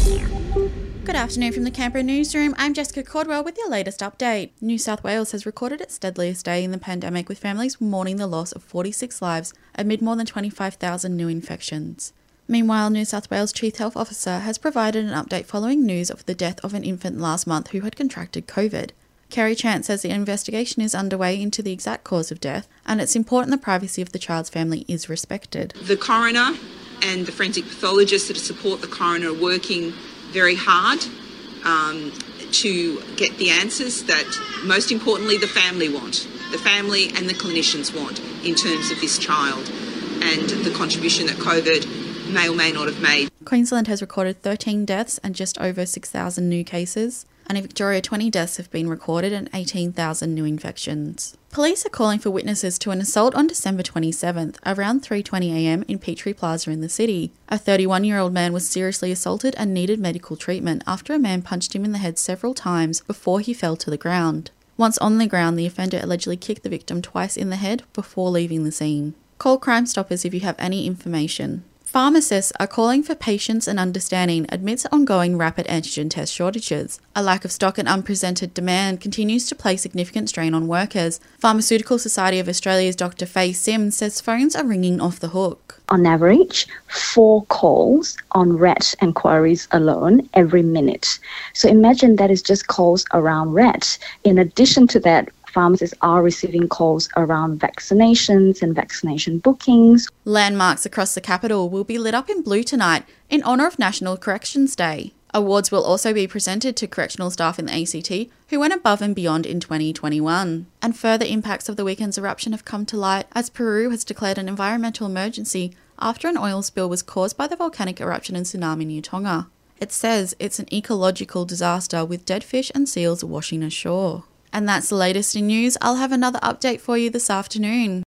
Good afternoon from the Canberra newsroom. I'm Jessica Cordwell with your latest update. New South Wales has recorded its deadliest day in the pandemic, with families mourning the loss of 46 lives amid more than 25,000 new infections. Meanwhile, New South Wales Chief Health Officer has provided an update following news of the death of an infant last month who had contracted COVID. Kerry Chant says the investigation is underway into the exact cause of death, and it's important the privacy of the child's family is respected. The coroner and the forensic pathologists that support the coroner are working very hard um, to get the answers that, most importantly, the family want. The family and the clinicians want in terms of this child and the contribution that COVID may or may not have made. Queensland has recorded 13 deaths and just over 6,000 new cases and in Victoria, 20 deaths have been recorded and 18,000 new infections. Police are calling for witnesses to an assault on December 27th around 3:20am in Petrie Plaza in the city. A 31-year-old man was seriously assaulted and needed medical treatment after a man punched him in the head several times before he fell to the ground. Once on the ground, the offender allegedly kicked the victim twice in the head before leaving the scene. Call Crime Stoppers if you have any information. Pharmacists are calling for patience and understanding amidst ongoing rapid antigen test shortages. A lack of stock and unpresented demand continues to place significant strain on workers. Pharmaceutical Society of Australia's Dr. Fei Sim says phones are ringing off the hook. On average, four calls on RAT inquiries alone every minute. So imagine that is just calls around RAT. In addition to that, pharmacists are receiving calls around vaccinations and vaccination bookings. Landmarks across the capital will be lit up in blue tonight in honour of National Corrections Day. Awards will also be presented to correctional staff in the ACT who went above and beyond in 2021. And further impacts of the weekend's eruption have come to light as Peru has declared an environmental emergency after an oil spill was caused by the volcanic eruption and tsunami near Tonga. It says it's an ecological disaster with dead fish and seals washing ashore. And that's the latest in news. I'll have another update for you this afternoon.